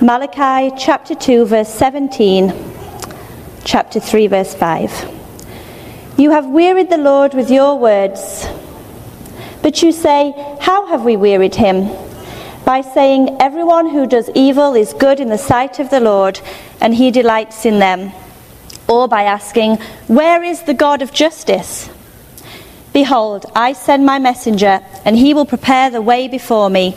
Malachi chapter 2, verse 17, chapter 3, verse 5. You have wearied the Lord with your words. But you say, How have we wearied him? By saying, Everyone who does evil is good in the sight of the Lord, and he delights in them. Or by asking, Where is the God of justice? Behold, I send my messenger, and he will prepare the way before me.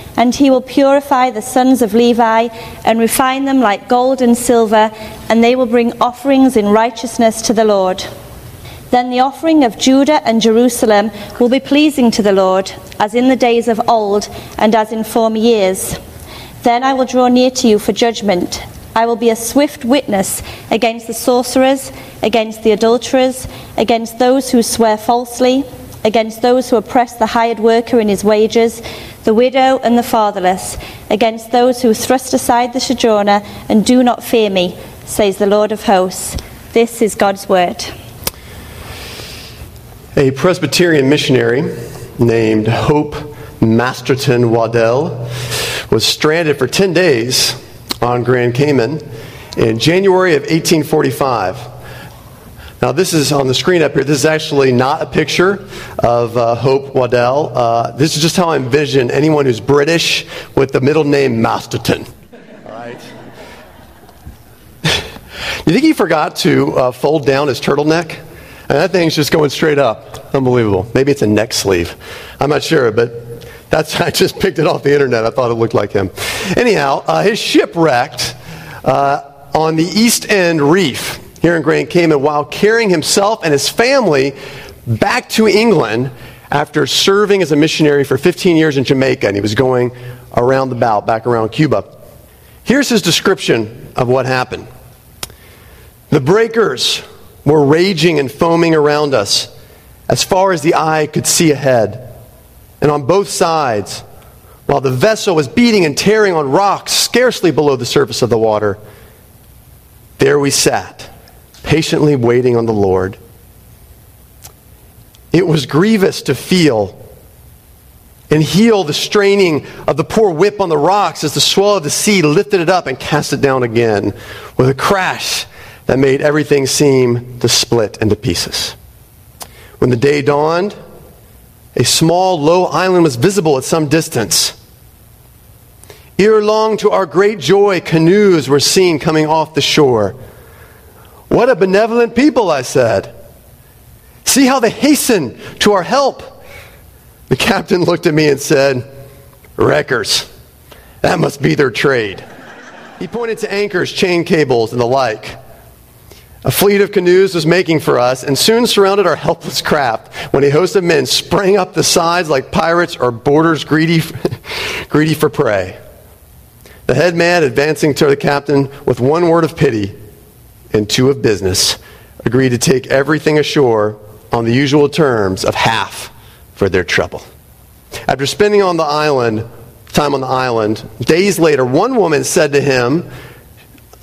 and he will purify the sons of Levi, and refine them like gold and silver, and they will bring offerings in righteousness to the Lord. Then the offering of Judah and Jerusalem will be pleasing to the Lord, as in the days of old and as in former years. Then I will draw near to you for judgment. I will be a swift witness against the sorcerers, against the adulterers, against those who swear falsely, against those who oppress the hired worker in his wages, the widow and the fatherless, against those who thrust aside the sojourner and do not fear me, says the Lord of hosts. This is God's word. A Presbyterian missionary named Hope Masterton Waddell was stranded for 10 days on Grand Cayman in January of 1845. Now, this is on the screen up here. This is actually not a picture of uh, Hope Waddell. Uh, this is just how I envision anyone who's British with the middle name Masterton. All right. you think he forgot to uh, fold down his turtleneck? And that thing's just going straight up. Unbelievable. Maybe it's a neck sleeve. I'm not sure, but that's I just picked it off the internet. I thought it looked like him. Anyhow, uh, his ship wrecked uh, on the East End Reef here in Grand Cayman while carrying himself and his family back to England after serving as a missionary for 15 years in Jamaica, and he was going around the bout, back around Cuba. Here's his description of what happened. The breakers were raging and foaming around us as far as the eye could see ahead. And on both sides, while the vessel was beating and tearing on rocks scarcely below the surface of the water, there we sat, patiently waiting on the Lord. It was grievous to feel and heal the straining of the poor whip on the rocks as the swell of the sea lifted it up and cast it down again with a crash that made everything seem to split into pieces. When the day dawned, a small, low island was visible at some distance. Ere long, to our great joy, canoes were seen coming off the shore. What a benevolent people, I said. See how they hasten to our help. The captain looked at me and said, Wreckers. That must be their trade. He pointed to anchors, chain cables, and the like. A fleet of canoes was making for us and soon surrounded our helpless craft when a host of men sprang up the sides like pirates or boarders greedy, greedy for prey. The head man, advancing to the captain with one word of pity and two of business, agreed to take everything ashore on the usual terms of half for their trouble. After spending on the island, time on the island, days later, one woman said to him,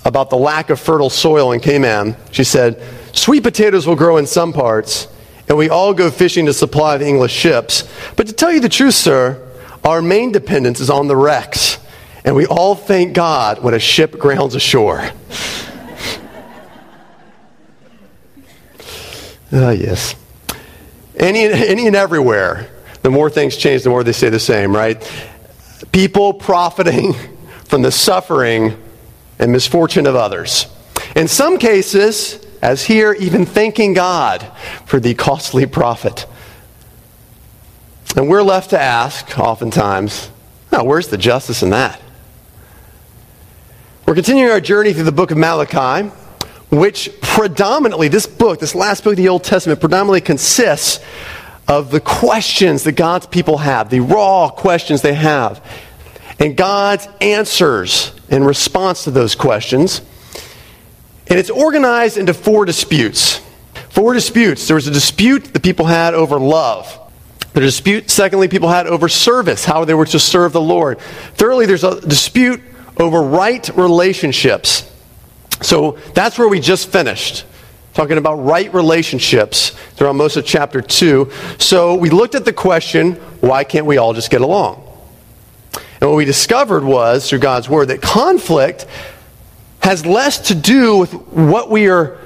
about the lack of fertile soil in Cayman. She said, Sweet potatoes will grow in some parts, and we all go fishing to supply the English ships. But to tell you the truth, sir, our main dependence is on the wrecks, and we all thank God when a ship grounds ashore. Ah, uh, yes. Any, any and everywhere, the more things change, the more they stay the same, right? People profiting from the suffering and misfortune of others. In some cases, as here, even thanking God for the costly profit. And we're left to ask, oftentimes, oh, where's the justice in that? We're continuing our journey through the book of Malachi, which predominantly, this book, this last book of the Old Testament, predominantly consists of the questions that God's people have, the raw questions they have, and God's answers in response to those questions. And it's organized into four disputes. Four disputes. There was a dispute the people had over love. The dispute, secondly, people had over service, how they were to serve the Lord. Thirdly, there's a dispute over right relationships. So that's where we just finished, talking about right relationships throughout most of chapter 2. So we looked at the question why can't we all just get along? And what we discovered was, through God's Word, that conflict has less to do with what we are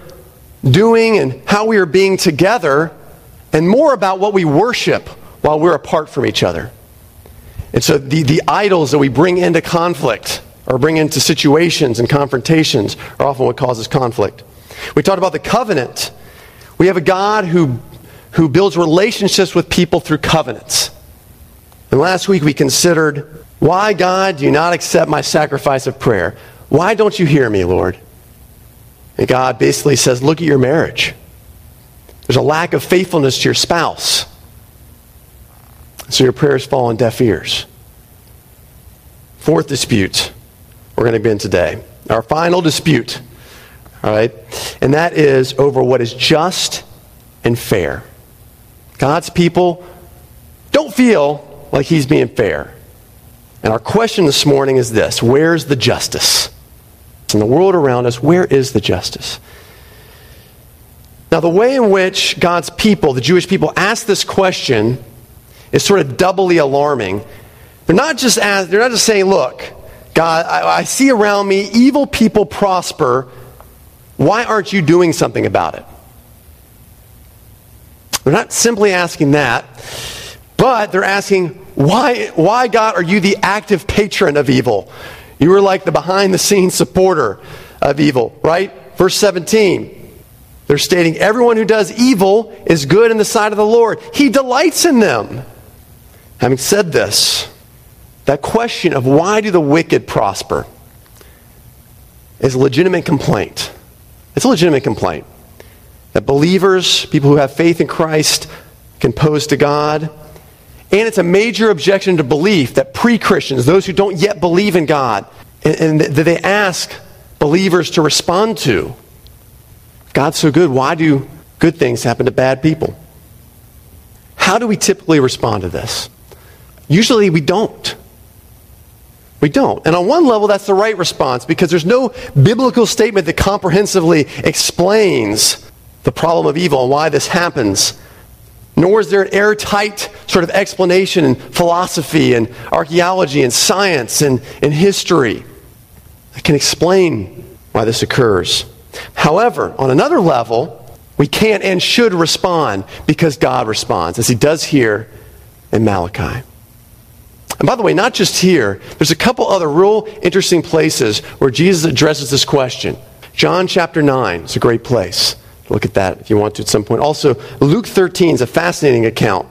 doing and how we are being together, and more about what we worship while we're apart from each other. And so the, the idols that we bring into conflict or bring into situations and confrontations are often what causes conflict. We talked about the covenant. We have a God who, who builds relationships with people through covenants. And last week we considered why, God, do you not accept my sacrifice of prayer? Why don't you hear me, Lord? And God basically says, look at your marriage. There's a lack of faithfulness to your spouse. So your prayers fall on deaf ears. Fourth dispute we're going to be in today. Our final dispute, all right, and that is over what is just and fair. God's people don't feel like He's being fair. And our question this morning is this Where's the justice? In the world around us, where is the justice? Now, the way in which God's people, the Jewish people, ask this question is sort of doubly alarming. They're not just, ask, they're not just saying, look, God, I, I see around me evil people prosper. Why aren't you doing something about it? They're not simply asking that, but they're asking, why, why, God, are you the active patron of evil? You were like the behind the scenes supporter of evil, right? Verse 17. They're stating, everyone who does evil is good in the sight of the Lord. He delights in them. Having said this, that question of why do the wicked prosper is a legitimate complaint. It's a legitimate complaint that believers, people who have faith in Christ, can pose to God. And it's a major objection to belief that pre Christians, those who don't yet believe in God, and, and that they ask believers to respond to. God's so good, why do good things happen to bad people? How do we typically respond to this? Usually we don't. We don't. And on one level, that's the right response because there's no biblical statement that comprehensively explains the problem of evil and why this happens. Nor is there an airtight sort of explanation in philosophy and archaeology and science and, and history that can explain why this occurs. However, on another level, we can and should respond because God responds, as he does here in Malachi. And by the way, not just here, there's a couple other real interesting places where Jesus addresses this question. John chapter 9 is a great place. Look at that if you want to at some point. Also, Luke 13 is a fascinating account.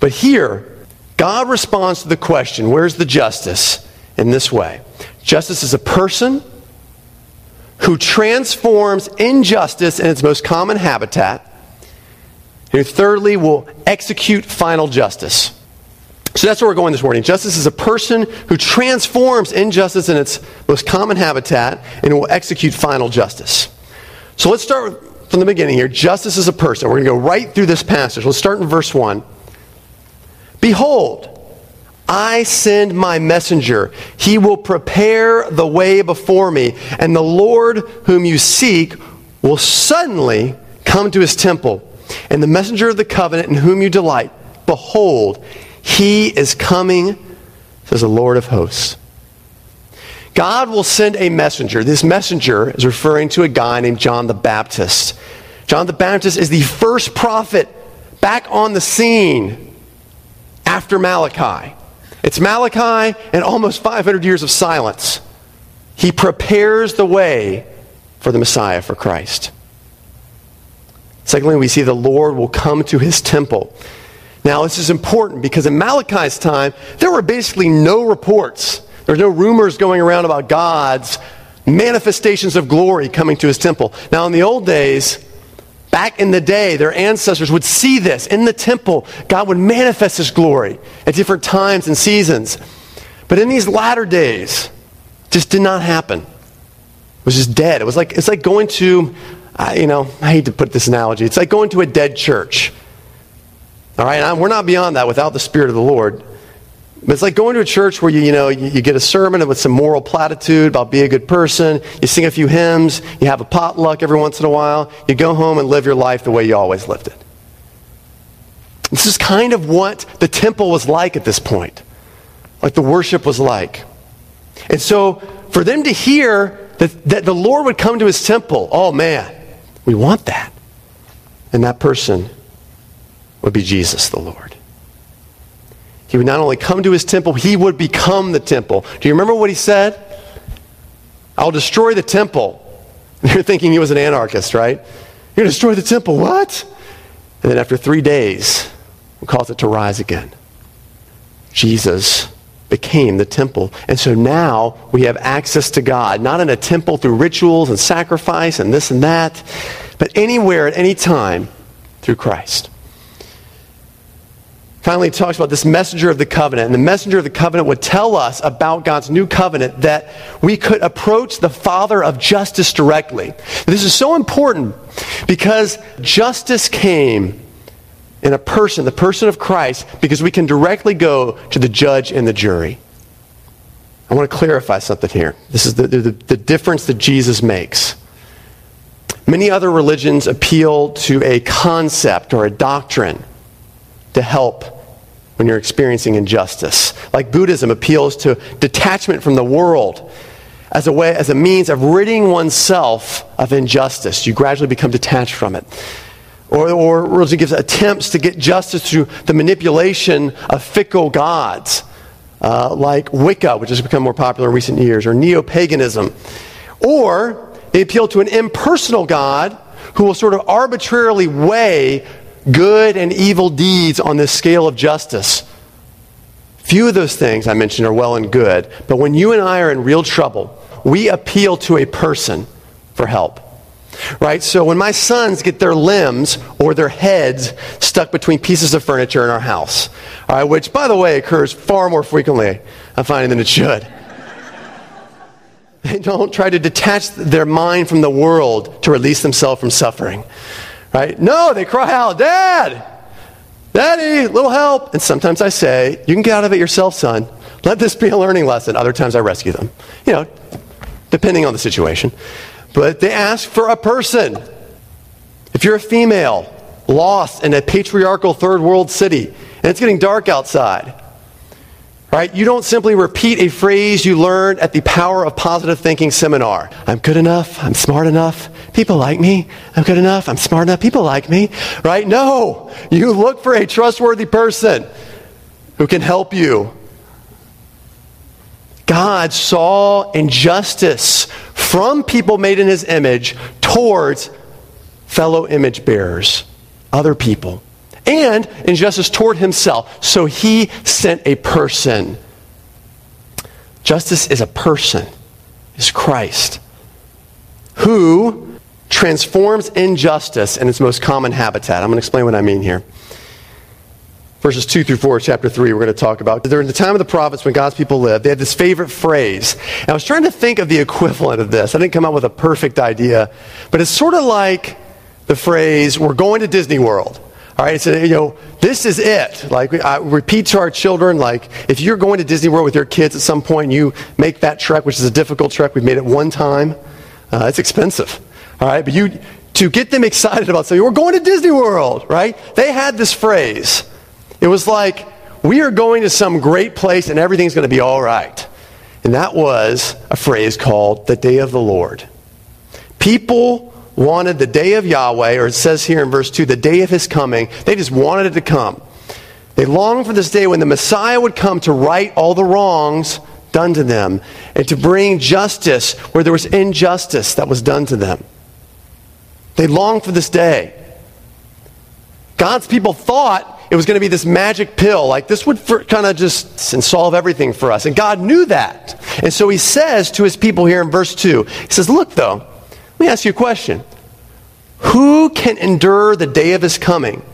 But here, God responds to the question, where's the justice? In this way Justice is a person who transforms injustice in its most common habitat, who thirdly will execute final justice. So that's where we're going this morning. Justice is a person who transforms injustice in its most common habitat and will execute final justice. So let's start from the beginning here. Justice is a person. We're going to go right through this passage. Let's start in verse 1. Behold, I send my messenger. He will prepare the way before me, and the Lord whom you seek will suddenly come to his temple. And the messenger of the covenant in whom you delight, behold, he is coming, says the Lord of hosts. God will send a messenger. This messenger is referring to a guy named John the Baptist. John the Baptist is the first prophet back on the scene after Malachi. It's Malachi and almost 500 years of silence. He prepares the way for the Messiah, for Christ. Secondly, we see the Lord will come to his temple. Now, this is important because in Malachi's time, there were basically no reports. There were no rumors going around about God's manifestations of glory coming to his temple. Now, in the old days, back in the day, their ancestors would see this in the temple. God would manifest his glory at different times and seasons. But in these latter days, just did not happen. It was just dead. It was like, it's like going to I, you know, I hate to put this analogy. It's like going to a dead church. All right, we're not beyond that without the Spirit of the Lord. But it's like going to a church where you, you know, you, you, get a sermon with some moral platitude about being a good person. You sing a few hymns. You have a potluck every once in a while. You go home and live your life the way you always lived it. This is kind of what the temple was like at this point, like the worship was like. And so for them to hear that, that the Lord would come to his temple, oh man, we want that. And that person would be Jesus the Lord. He would not only come to his temple, he would become the temple. Do you remember what he said? I'll destroy the temple. You're thinking he was an anarchist, right? You're going to destroy the temple. What? And then after three days, he calls it to rise again. Jesus became the temple. And so now we have access to God, not in a temple through rituals and sacrifice and this and that, but anywhere at any time through Christ. Finally, talks about this messenger of the covenant. And the messenger of the covenant would tell us about God's new covenant that we could approach the Father of justice directly. This is so important because justice came in a person, the person of Christ, because we can directly go to the judge and the jury. I want to clarify something here. This is the, the, the difference that Jesus makes. Many other religions appeal to a concept or a doctrine to help when you're experiencing injustice. Like Buddhism appeals to detachment from the world as a way as a means of ridding oneself of injustice. You gradually become detached from it. Or, or religion gives attempts to get justice through the manipulation of fickle gods, uh, like Wicca, which has become more popular in recent years, or neo paganism. Or they appeal to an impersonal God who will sort of arbitrarily weigh good and evil deeds on this scale of justice. Few of those things I mentioned are well and good, but when you and I are in real trouble, we appeal to a person for help. Right? So when my sons get their limbs or their heads stuck between pieces of furniture in our house, all right, which, by the way, occurs far more frequently, I'm finding, than it should. They don't try to detach their mind from the world to release themselves from suffering. Right? No, they cry out, Dad! Daddy, little help. And sometimes I say, You can get out of it yourself, son. Let this be a learning lesson. Other times I rescue them. You know, depending on the situation. But they ask for a person. If you're a female, lost in a patriarchal third world city, and it's getting dark outside, Right? You don't simply repeat a phrase you learned at the Power of Positive Thinking seminar. I'm good enough. I'm smart enough. People like me. I'm good enough. I'm smart enough. People like me. Right? No. You look for a trustworthy person who can help you. God saw injustice from people made in his image towards fellow image bearers, other people and injustice toward himself. So he sent a person. Justice is a person, is Christ, who transforms injustice in its most common habitat. I'm going to explain what I mean here. Verses 2 through 4, chapter 3, we're going to talk about. During the time of the prophets, when God's people lived, they had this favorite phrase. And I was trying to think of the equivalent of this. I didn't come up with a perfect idea, but it's sort of like the phrase, we're going to Disney World. All right, so you know, this is it. Like I repeat to our children, like if you're going to Disney World with your kids at some point, you make that trek, which is a difficult trek. We've made it one time. Uh, it's expensive. All right, but you to get them excited about saying we're going to Disney World, right? They had this phrase. It was like we are going to some great place and everything's going to be all right. And that was a phrase called the day of the Lord. People wanted the day of Yahweh, or it says here in verse 2, the day of his coming. They just wanted it to come. They longed for this day when the Messiah would come to right all the wrongs done to them and to bring justice where there was injustice that was done to them. They longed for this day. God's people thought it was going to be this magic pill, like this would kind of just solve everything for us. And God knew that. And so he says to his people here in verse 2, he says, Look, though, let me ask you a question. Who can endure the day of his coming?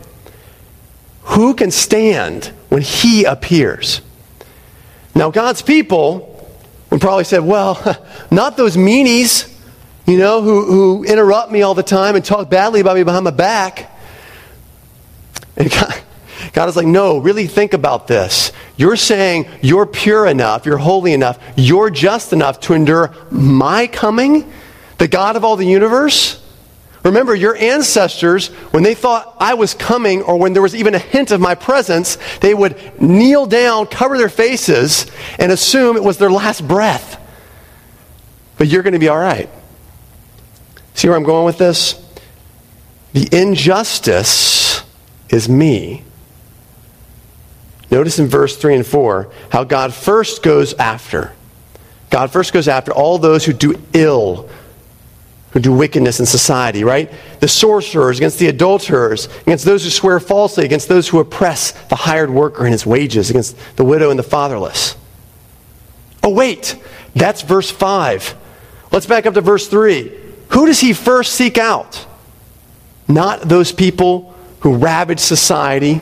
Who can stand when he appears? Now, God's people would probably say, well, not those meanies, you know, who, who interrupt me all the time and talk badly about me behind my back. And God, God is like, no, really think about this. You're saying you're pure enough, you're holy enough, you're just enough to endure my coming, the God of all the universe? Remember, your ancestors, when they thought I was coming or when there was even a hint of my presence, they would kneel down, cover their faces, and assume it was their last breath. But you're going to be all right. See where I'm going with this? The injustice is me. Notice in verse 3 and 4 how God first goes after. God first goes after all those who do ill who do wickedness in society, right? The sorcerers, against the adulterers, against those who swear falsely, against those who oppress the hired worker and his wages, against the widow and the fatherless. Oh, wait, that's verse 5. Let's back up to verse 3. Who does he first seek out? Not those people who ravage society.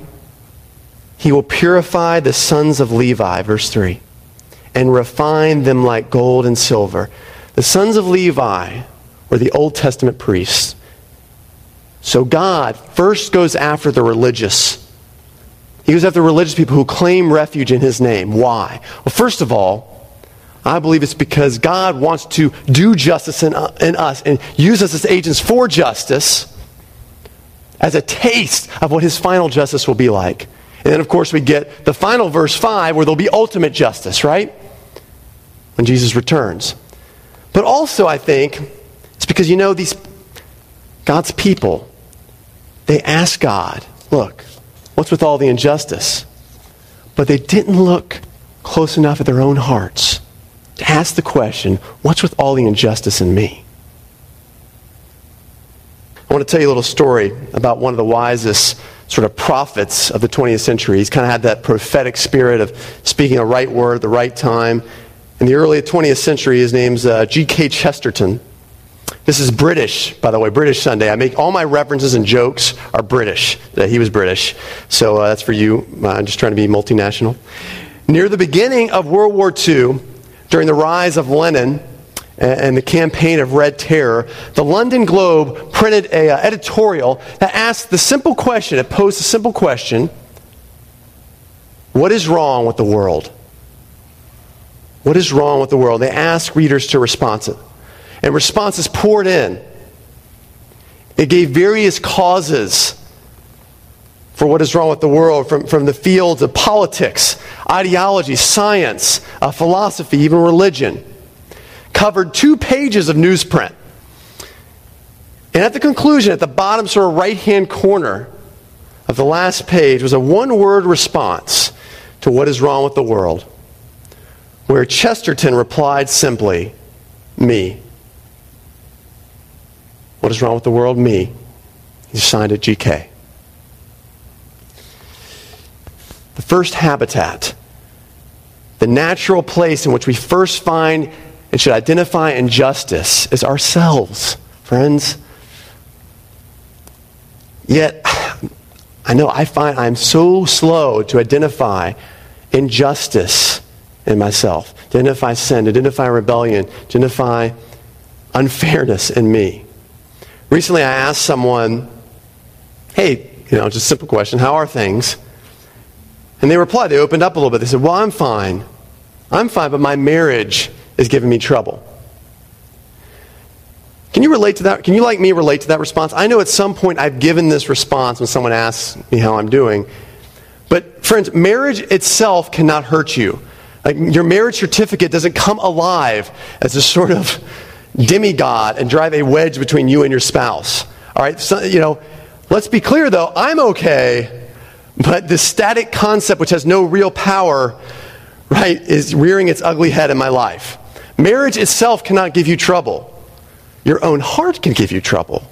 He will purify the sons of Levi, verse 3, and refine them like gold and silver. The sons of Levi were the Old Testament priests. So God first goes after the religious. He goes after religious people who claim refuge in his name. Why? Well, first of all, I believe it's because God wants to do justice in, uh, in us and use us as agents for justice as a taste of what his final justice will be like. And then, of course, we get the final verse 5 where there'll be ultimate justice, right? When Jesus returns. But also, I think, it's because, you know, these God's people, they ask God, look, what's with all the injustice? But they didn't look close enough at their own hearts to ask the question, what's with all the injustice in me? I want to tell you a little story about one of the wisest sort of prophets of the 20th century. He's kind of had that prophetic spirit of speaking a right word at the right time. In the early 20th century, his name's uh, G.K. Chesterton. This is British, by the way, British Sunday. I make all my references and jokes are British. That he was British. So uh, that's for you. I'm just trying to be multinational. Near the beginning of World War II, during the rise of Lenin and the campaign of Red Terror, the London Globe printed an uh, editorial that asked the simple question, it posed a simple question What is wrong with the world? What is wrong with the world? They asked readers to respond to it. and responses poured in. It gave various causes for what is wrong with the world from, from the fields of politics, ideology, science, uh, philosophy, even religion. Covered two pages of newsprint. And at the conclusion, at the bottom sort of right hand corner of the last page, was a one word response to what is wrong with the world, where Chesterton replied simply, Me. What is wrong with the world? Me. He signed it GK. The first habitat, the natural place in which we first find and should identify injustice is ourselves, friends. Yet, I know I find I'm so slow to identify injustice in myself, identify sin, identify rebellion, to identify unfairness in me. Recently, I asked someone, hey, you know, just a simple question, how are things? And they replied, they opened up a little bit. They said, well, I'm fine. I'm fine, but my marriage is giving me trouble. Can you relate to that? Can you, like me, relate to that response? I know at some point I've given this response when someone asks me how I'm doing. But, friends, marriage itself cannot hurt you. Like, your marriage certificate doesn't come alive as a sort of demigod and drive a wedge between you and your spouse. All right, so, you know, let's be clear though, I'm okay, but the static concept, which has no real power, right, is rearing its ugly head in my life. Marriage itself cannot give you trouble. Your own heart can give you trouble.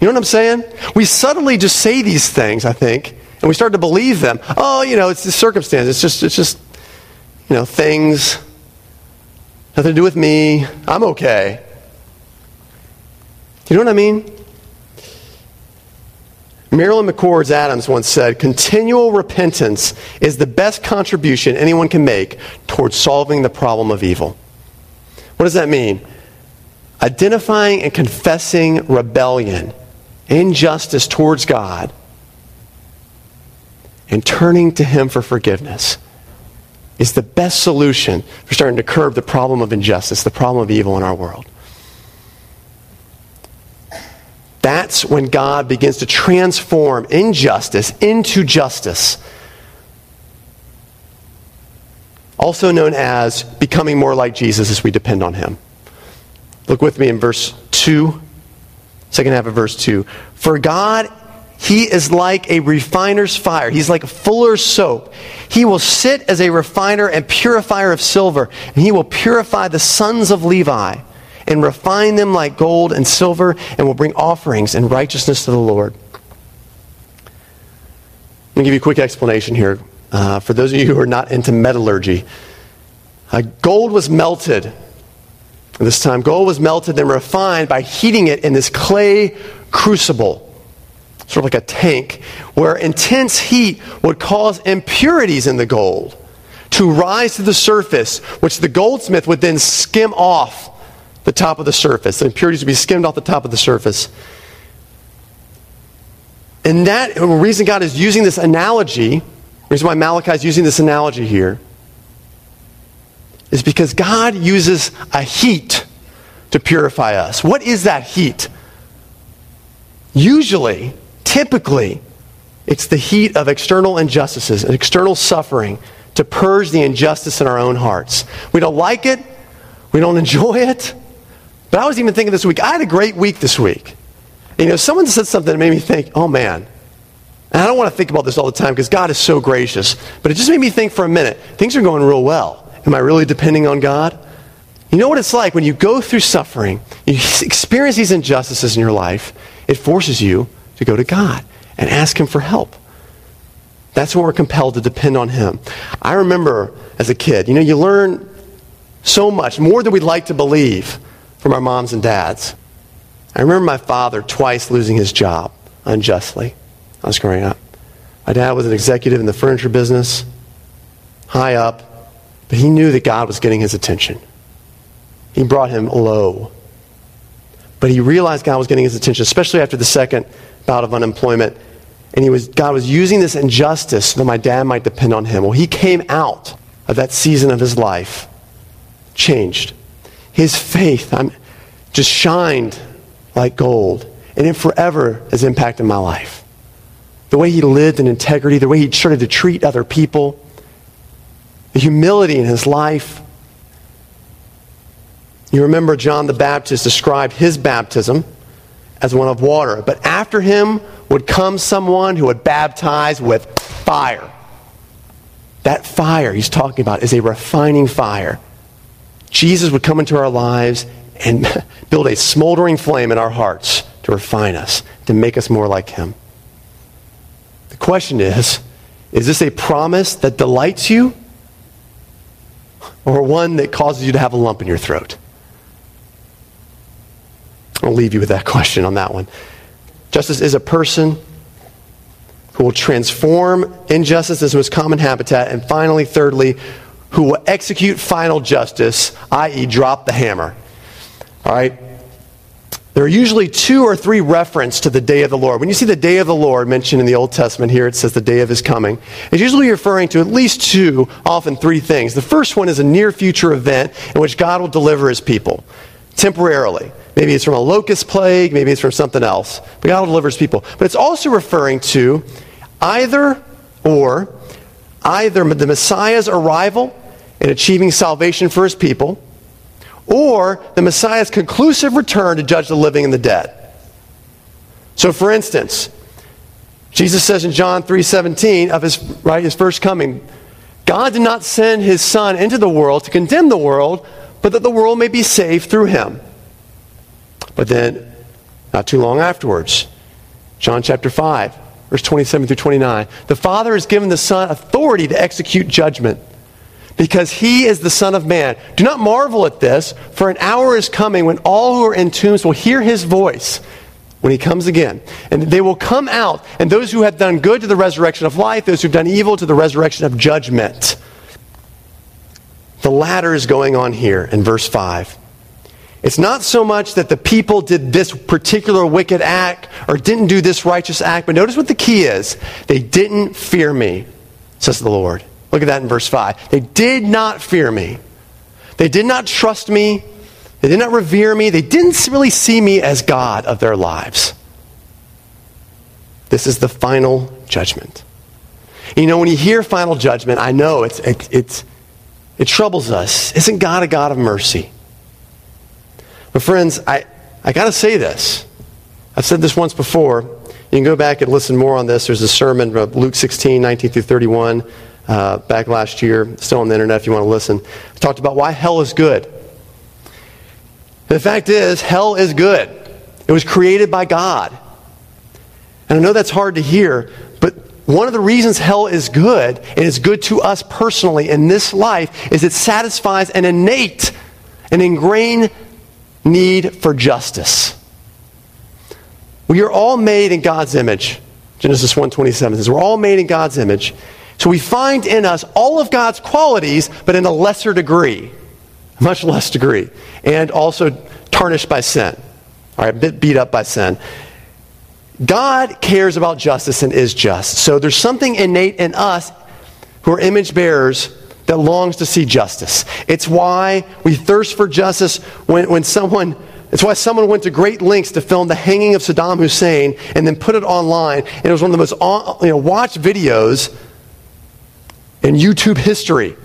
You know what I'm saying? We subtly just say these things, I think, and we start to believe them. Oh, you know, it's the circumstance. It's just, it's just, you know, things Nothing to do with me. I'm okay. You know what I mean? Marilyn McCord Adams once said, Continual repentance is the best contribution anyone can make towards solving the problem of evil. What does that mean? identifying and confessing rebellion, injustice towards God, and turning to Him for forgiveness is the best solution for starting to curb the problem of injustice, the problem of evil in our world. That's when God begins to transform injustice into justice. Also known as becoming more like Jesus as we depend on Him. Look with me in verse 2, second half of verse 2. For God he is like a refiner's fire. He's like a fuller's soap. He will sit as a refiner and purifier of silver, and he will purify the sons of Levi and refine them like gold and silver, and will bring offerings and righteousness to the Lord. Let me give you a quick explanation here. Uh, for those of you who are not into metallurgy, uh, gold was melted. This time, gold was melted and refined by heating it in this clay crucible sort of like a tank, where intense heat would cause impurities in the gold to rise to the surface, which the goldsmith would then skim off the top of the surface. The impurities would be skimmed off the top of the surface. And that the reason God is using this analogy, reason why Malachi is using this analogy here, is because God uses a heat to purify us. What is that heat? Usually, Typically, it's the heat of external injustices and external suffering to purge the injustice in our own hearts. We don't like it, we don't enjoy it. But I was even thinking this week, I had a great week this week. And, you know, someone said something that made me think, oh man. And I don't want to think about this all the time because God is so gracious. But it just made me think for a minute, things are going real well. Am I really depending on God? You know what it's like when you go through suffering, you experience these injustices in your life, it forces you to go to God and ask Him for help. That's when we're compelled to depend on Him. I remember as a kid, you know, you learn so much, more than we'd like to believe from our moms and dads. I remember my father twice losing his job unjustly. I was growing up. My dad was an executive in the furniture business, high up, but he knew that God was getting his attention. He brought him low. But he realized God was getting his attention, especially after the second bout of unemployment. And he was, God was using this injustice so that my dad might depend on him. Well, he came out of that season of his life changed. His faith I'm, just shined like gold. And it forever has impacted my life. The way he lived in integrity, the way he started to treat other people, the humility in his life. You remember John the Baptist described his baptism as one of water. But after him would come someone who would baptize with fire. That fire he's talking about is a refining fire. Jesus would come into our lives and build a smoldering flame in our hearts to refine us, to make us more like him. The question is is this a promise that delights you or one that causes you to have a lump in your throat? I'll leave you with that question on that one. Justice is a person who will transform injustice into its common habitat. And finally, thirdly, who will execute final justice, i.e., drop the hammer. All right? There are usually two or three reference to the day of the Lord. When you see the day of the Lord mentioned in the Old Testament here, it says the day of his coming. It's usually referring to at least two, often three things. The first one is a near future event in which God will deliver his people temporarily. Maybe it's from a locust plague, maybe it's from something else. But God delivers people. But it's also referring to either or either the Messiah's arrival and achieving salvation for his people, or the Messiah's conclusive return to judge the living and the dead. So for instance, Jesus says in John 3:17 of his right his first coming, God did not send his son into the world to condemn the world, but that the world may be saved through him. But then, not too long afterwards, John chapter 5, verse 27 through 29, the Father has given the Son authority to execute judgment because he is the Son of Man. Do not marvel at this, for an hour is coming when all who are in tombs will hear his voice when he comes again. And they will come out, and those who have done good to the resurrection of life, those who have done evil to the resurrection of judgment. The latter is going on here in verse 5. It's not so much that the people did this particular wicked act or didn't do this righteous act, but notice what the key is. They didn't fear me, says the Lord. Look at that in verse 5. They did not fear me. They did not trust me. They did not revere me. They didn't really see me as God of their lives. This is the final judgment. You know, when you hear final judgment, I know it's, it, it's, it troubles us. Isn't God a God of mercy? But, friends, I, I got to say this. I've said this once before. You can go back and listen more on this. There's a sermon Luke 16, 19 through 31, uh, back last year, still on the internet if you want to listen. I talked about why hell is good. The fact is, hell is good. It was created by God. And I know that's hard to hear, but one of the reasons hell is good, and is good to us personally in this life, is it satisfies an innate, an ingrained need for justice. We are all made in God's image. Genesis 1:27 says we're all made in God's image. So we find in us all of God's qualities, but in a lesser degree, much less degree, and also tarnished by sin. All right, a bit beat up by sin. God cares about justice and is just. So there's something innate in us who are image bearers that longs to see justice. It's why we thirst for justice when, when someone, it's why someone went to great lengths to film the hanging of Saddam Hussein and then put it online. And it was one of the most you know, watched videos in YouTube history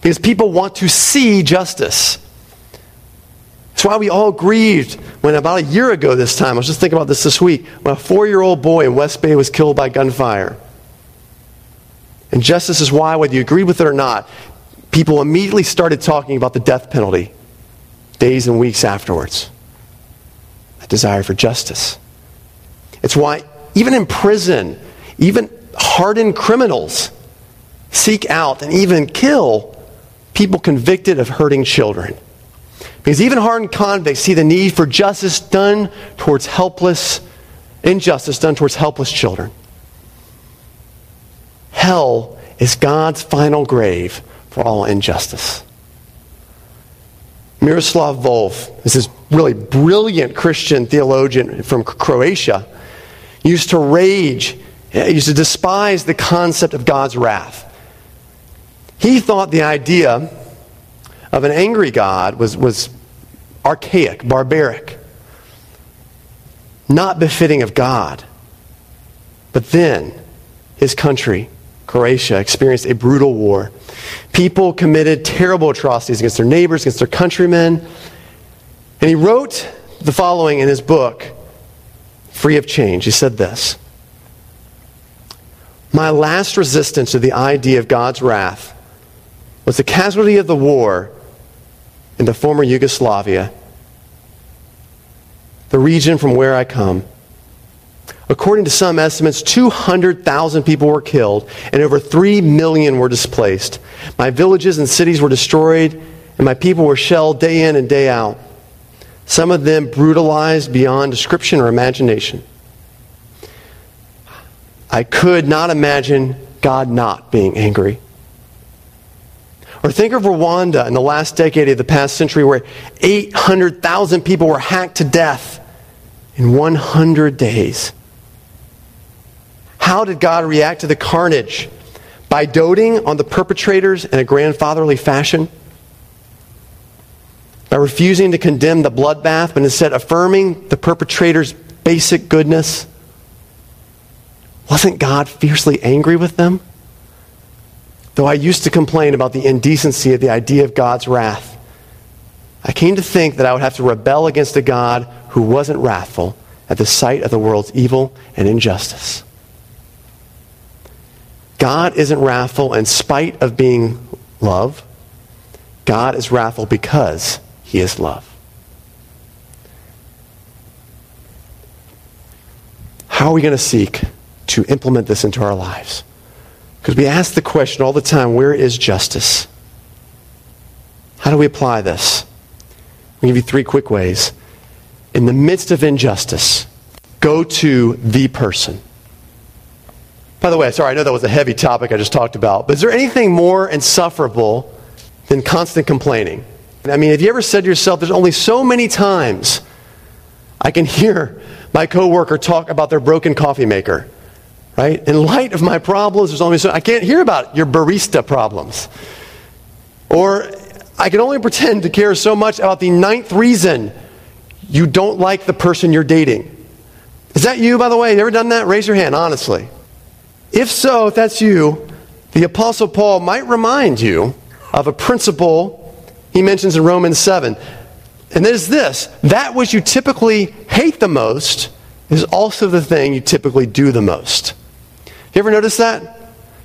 because people want to see justice. That's why we all grieved when about a year ago this time, I was just thinking about this this week, when a four year old boy in West Bay was killed by gunfire. And justice is why, whether you agree with it or not, people immediately started talking about the death penalty days and weeks afterwards. A desire for justice. It's why, even in prison, even hardened criminals seek out and even kill people convicted of hurting children. Because even hardened convicts see the need for justice done towards helpless, injustice done towards helpless children. Hell is God's final grave for all injustice. Miroslav Volf is this really brilliant Christian theologian from Croatia. used to rage, used to despise the concept of God's wrath. He thought the idea of an angry God was, was archaic, barbaric, not befitting of God. But then his country Croatia experienced a brutal war. People committed terrible atrocities against their neighbors, against their countrymen. And he wrote the following in his book, Free of Charge. He said this My last resistance to the idea of God's wrath was the casualty of the war in the former Yugoslavia, the region from where I come. According to some estimates, 200,000 people were killed and over 3 million were displaced. My villages and cities were destroyed and my people were shelled day in and day out. Some of them brutalized beyond description or imagination. I could not imagine God not being angry. Or think of Rwanda in the last decade of the past century where 800,000 people were hacked to death in 100 days. How did God react to the carnage? By doting on the perpetrators in a grandfatherly fashion? By refusing to condemn the bloodbath, but instead affirming the perpetrator's basic goodness? Wasn't God fiercely angry with them? Though I used to complain about the indecency of the idea of God's wrath, I came to think that I would have to rebel against a God who wasn't wrathful at the sight of the world's evil and injustice. God isn't wrathful in spite of being love. God is wrathful because he is love. How are we going to seek to implement this into our lives? Because we ask the question all the time where is justice? How do we apply this? I'll give you three quick ways. In the midst of injustice, go to the person. By the way, sorry, I know that was a heavy topic I just talked about, but is there anything more insufferable than constant complaining? I mean, have you ever said to yourself, there's only so many times I can hear my coworker talk about their broken coffee maker, right? In light of my problems, there's only so I can't hear about your barista problems. Or I can only pretend to care so much about the ninth reason you don't like the person you're dating. Is that you, by the way? You ever done that? Raise your hand, honestly. If so, if that's you, the Apostle Paul might remind you of a principle he mentions in Romans 7. And it is this that which you typically hate the most is also the thing you typically do the most. You ever notice that?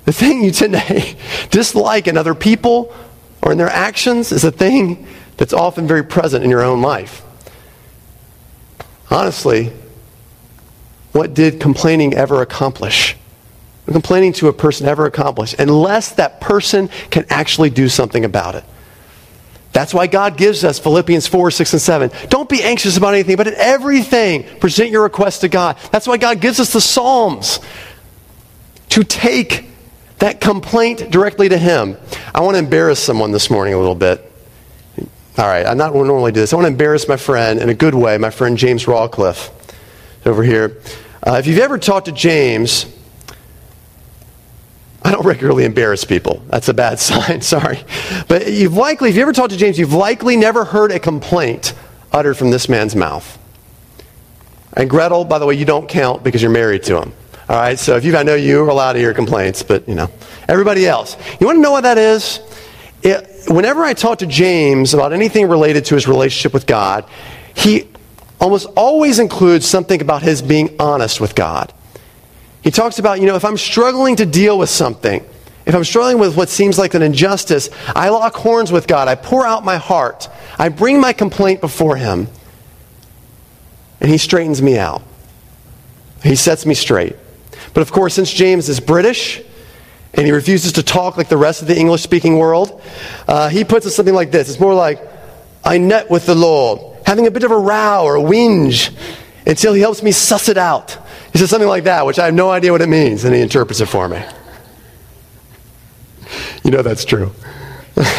The thing you tend to dislike in other people or in their actions is a thing that's often very present in your own life. Honestly, what did complaining ever accomplish? complaining to a person ever accomplish unless that person can actually do something about it. That's why God gives us Philippians 4, 6, and 7. Don't be anxious about anything, but in everything, present your request to God. That's why God gives us the Psalms to take that complaint directly to Him. I want to embarrass someone this morning a little bit. All right, I'm not going to normally do this. I want to embarrass my friend in a good way, my friend James Rawcliffe over here. Uh, if you've ever talked to James, I don't regularly embarrass people. That's a bad sign, sorry. But you've likely, if you ever talked to James, you've likely never heard a complaint uttered from this man's mouth. And Gretel, by the way, you don't count because you're married to him. All right, so if you, I know you are allowed to hear complaints, but you know, everybody else. You want to know what that is? It, whenever I talk to James about anything related to his relationship with God, he almost always includes something about his being honest with God. He talks about, you know, if I'm struggling to deal with something, if I'm struggling with what seems like an injustice, I lock horns with God. I pour out my heart. I bring my complaint before Him. And He straightens me out. He sets me straight. But of course, since James is British and he refuses to talk like the rest of the English speaking world, uh, he puts it something like this. It's more like, I net with the Lord, having a bit of a row or a whinge until he helps me suss it out. He says something like that, which I have no idea what it means, and he interprets it for me. You know that's true. but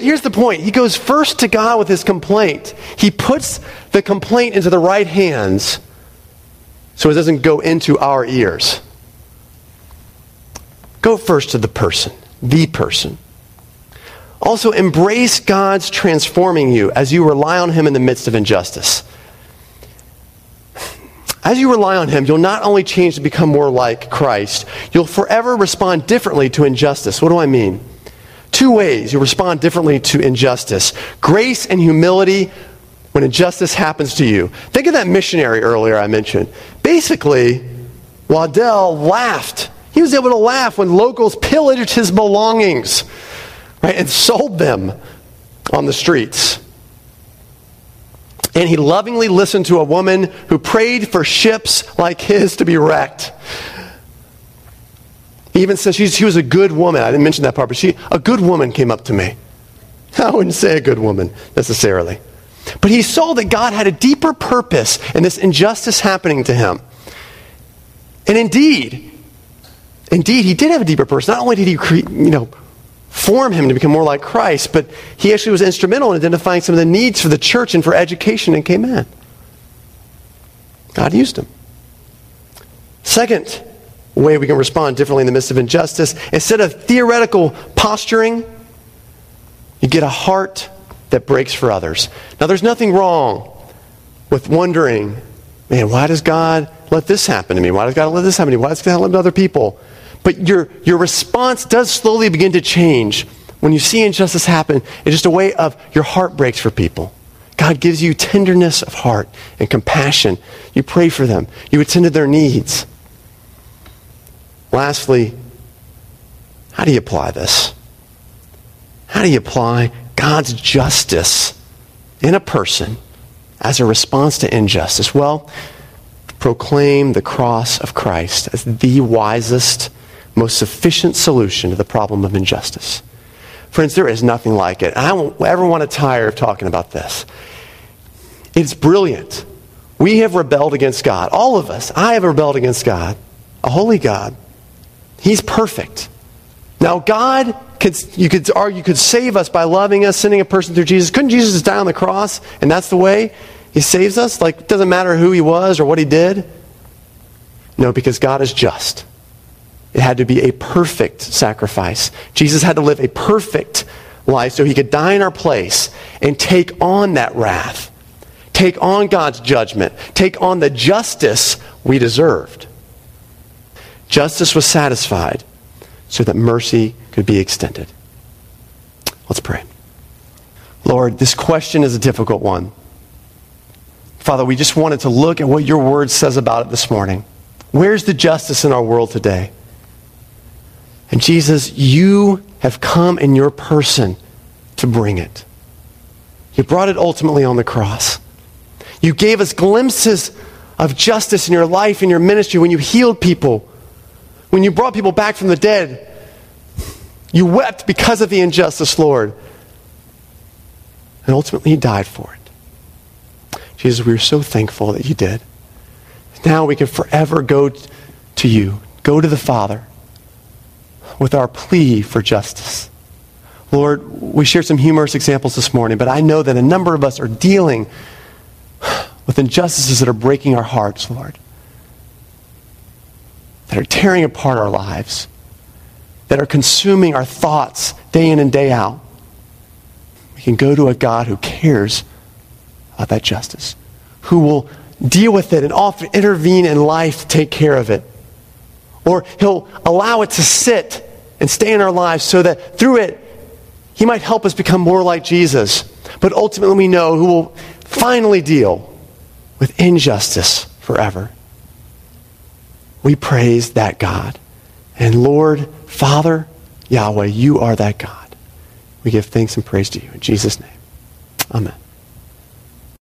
here's the point. He goes first to God with his complaint. He puts the complaint into the right hands so it doesn't go into our ears. Go first to the person, the person. Also, embrace God's transforming you as you rely on Him in the midst of injustice. As you rely on Him, you'll not only change to become more like Christ, you'll forever respond differently to injustice. What do I mean? Two ways you respond differently to injustice grace and humility when injustice happens to you. Think of that missionary earlier I mentioned. Basically, Waddell laughed. He was able to laugh when locals pillaged his belongings right, and sold them on the streets. And he lovingly listened to a woman who prayed for ships like his to be wrecked. Even says she was a good woman. I didn't mention that part, but she, a good woman came up to me. I wouldn't say a good woman necessarily. But he saw that God had a deeper purpose in this injustice happening to him. And indeed, indeed, he did have a deeper purpose. Not only did he, you know, form him to become more like Christ, but he actually was instrumental in identifying some of the needs for the church and for education in. God used him. Second way we can respond differently in the midst of injustice, instead of theoretical posturing, you get a heart that breaks for others. Now, there's nothing wrong with wondering, man, why does God let this happen to me? Why does God let this happen to me? Why does God let other people? But your, your response does slowly begin to change when you see injustice happen. It's just a way of your heart breaks for people. God gives you tenderness of heart and compassion. You pray for them. You attend to their needs. Lastly, how do you apply this? How do you apply God's justice in a person as a response to injustice? Well, proclaim the cross of Christ as the wisest most sufficient solution to the problem of injustice. Friends, there is nothing like it. I don't ever want to tire of talking about this. It's brilliant. We have rebelled against God. All of us. I have rebelled against God, a holy God. He's perfect. Now, God could, you could argue could save us by loving us, sending a person through Jesus. Couldn't Jesus die on the cross and that's the way he saves us? Like, it doesn't matter who he was or what he did. No, because God is just. It had to be a perfect sacrifice. Jesus had to live a perfect life so he could die in our place and take on that wrath, take on God's judgment, take on the justice we deserved. Justice was satisfied so that mercy could be extended. Let's pray. Lord, this question is a difficult one. Father, we just wanted to look at what your word says about it this morning. Where's the justice in our world today? And Jesus, you have come in your person to bring it. You brought it ultimately on the cross. You gave us glimpses of justice in your life, in your ministry, when you healed people, when you brought people back from the dead. You wept because of the injustice, Lord. And ultimately, you died for it. Jesus, we are so thankful that you did. Now we can forever go to you, go to the Father with our plea for justice. Lord, we shared some humorous examples this morning, but I know that a number of us are dealing with injustices that are breaking our hearts, Lord, that are tearing apart our lives, that are consuming our thoughts day in and day out. We can go to a God who cares about that justice, who will deal with it and often intervene in life to take care of it. Or he'll allow it to sit and stay in our lives so that through it, he might help us become more like Jesus. But ultimately, we know who will finally deal with injustice forever. We praise that God. And Lord, Father, Yahweh, you are that God. We give thanks and praise to you. In Jesus' name, amen.